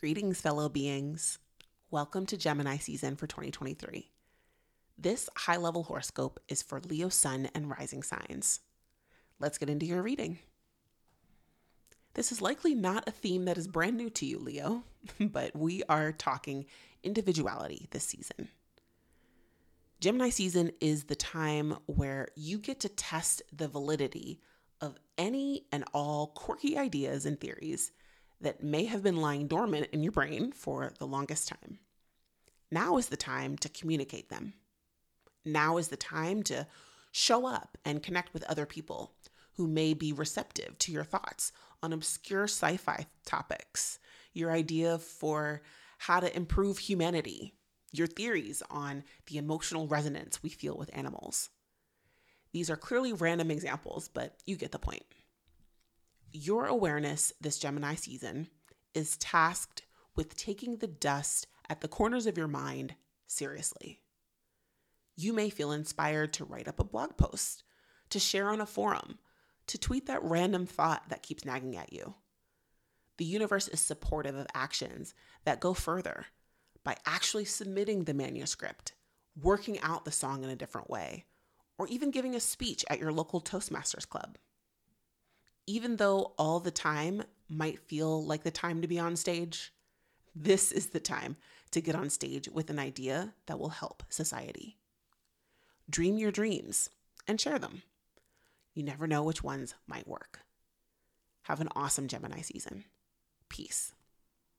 Greetings, fellow beings. Welcome to Gemini season for 2023. This high level horoscope is for Leo sun and rising signs. Let's get into your reading. This is likely not a theme that is brand new to you, Leo, but we are talking individuality this season. Gemini season is the time where you get to test the validity of any and all quirky ideas and theories that may have been lying dormant in your brain for the longest time. Now is the time to communicate them. Now is the time to show up and connect with other people who may be receptive to your thoughts on obscure sci fi topics, your idea for how to improve humanity, your theories on the emotional resonance we feel with animals. These are clearly random examples, but you get the point. Your awareness this Gemini season is tasked with taking the dust at the corners of your mind seriously. You may feel inspired to write up a blog post, to share on a forum, to tweet that random thought that keeps nagging at you. The universe is supportive of actions that go further by actually submitting the manuscript, working out the song in a different way, or even giving a speech at your local Toastmasters club even though all the time might feel like the time to be on stage, this is the time to get on stage with an idea that will help society. Dream your dreams and share them. You never know which ones might work. Have an awesome Gemini season. Peace.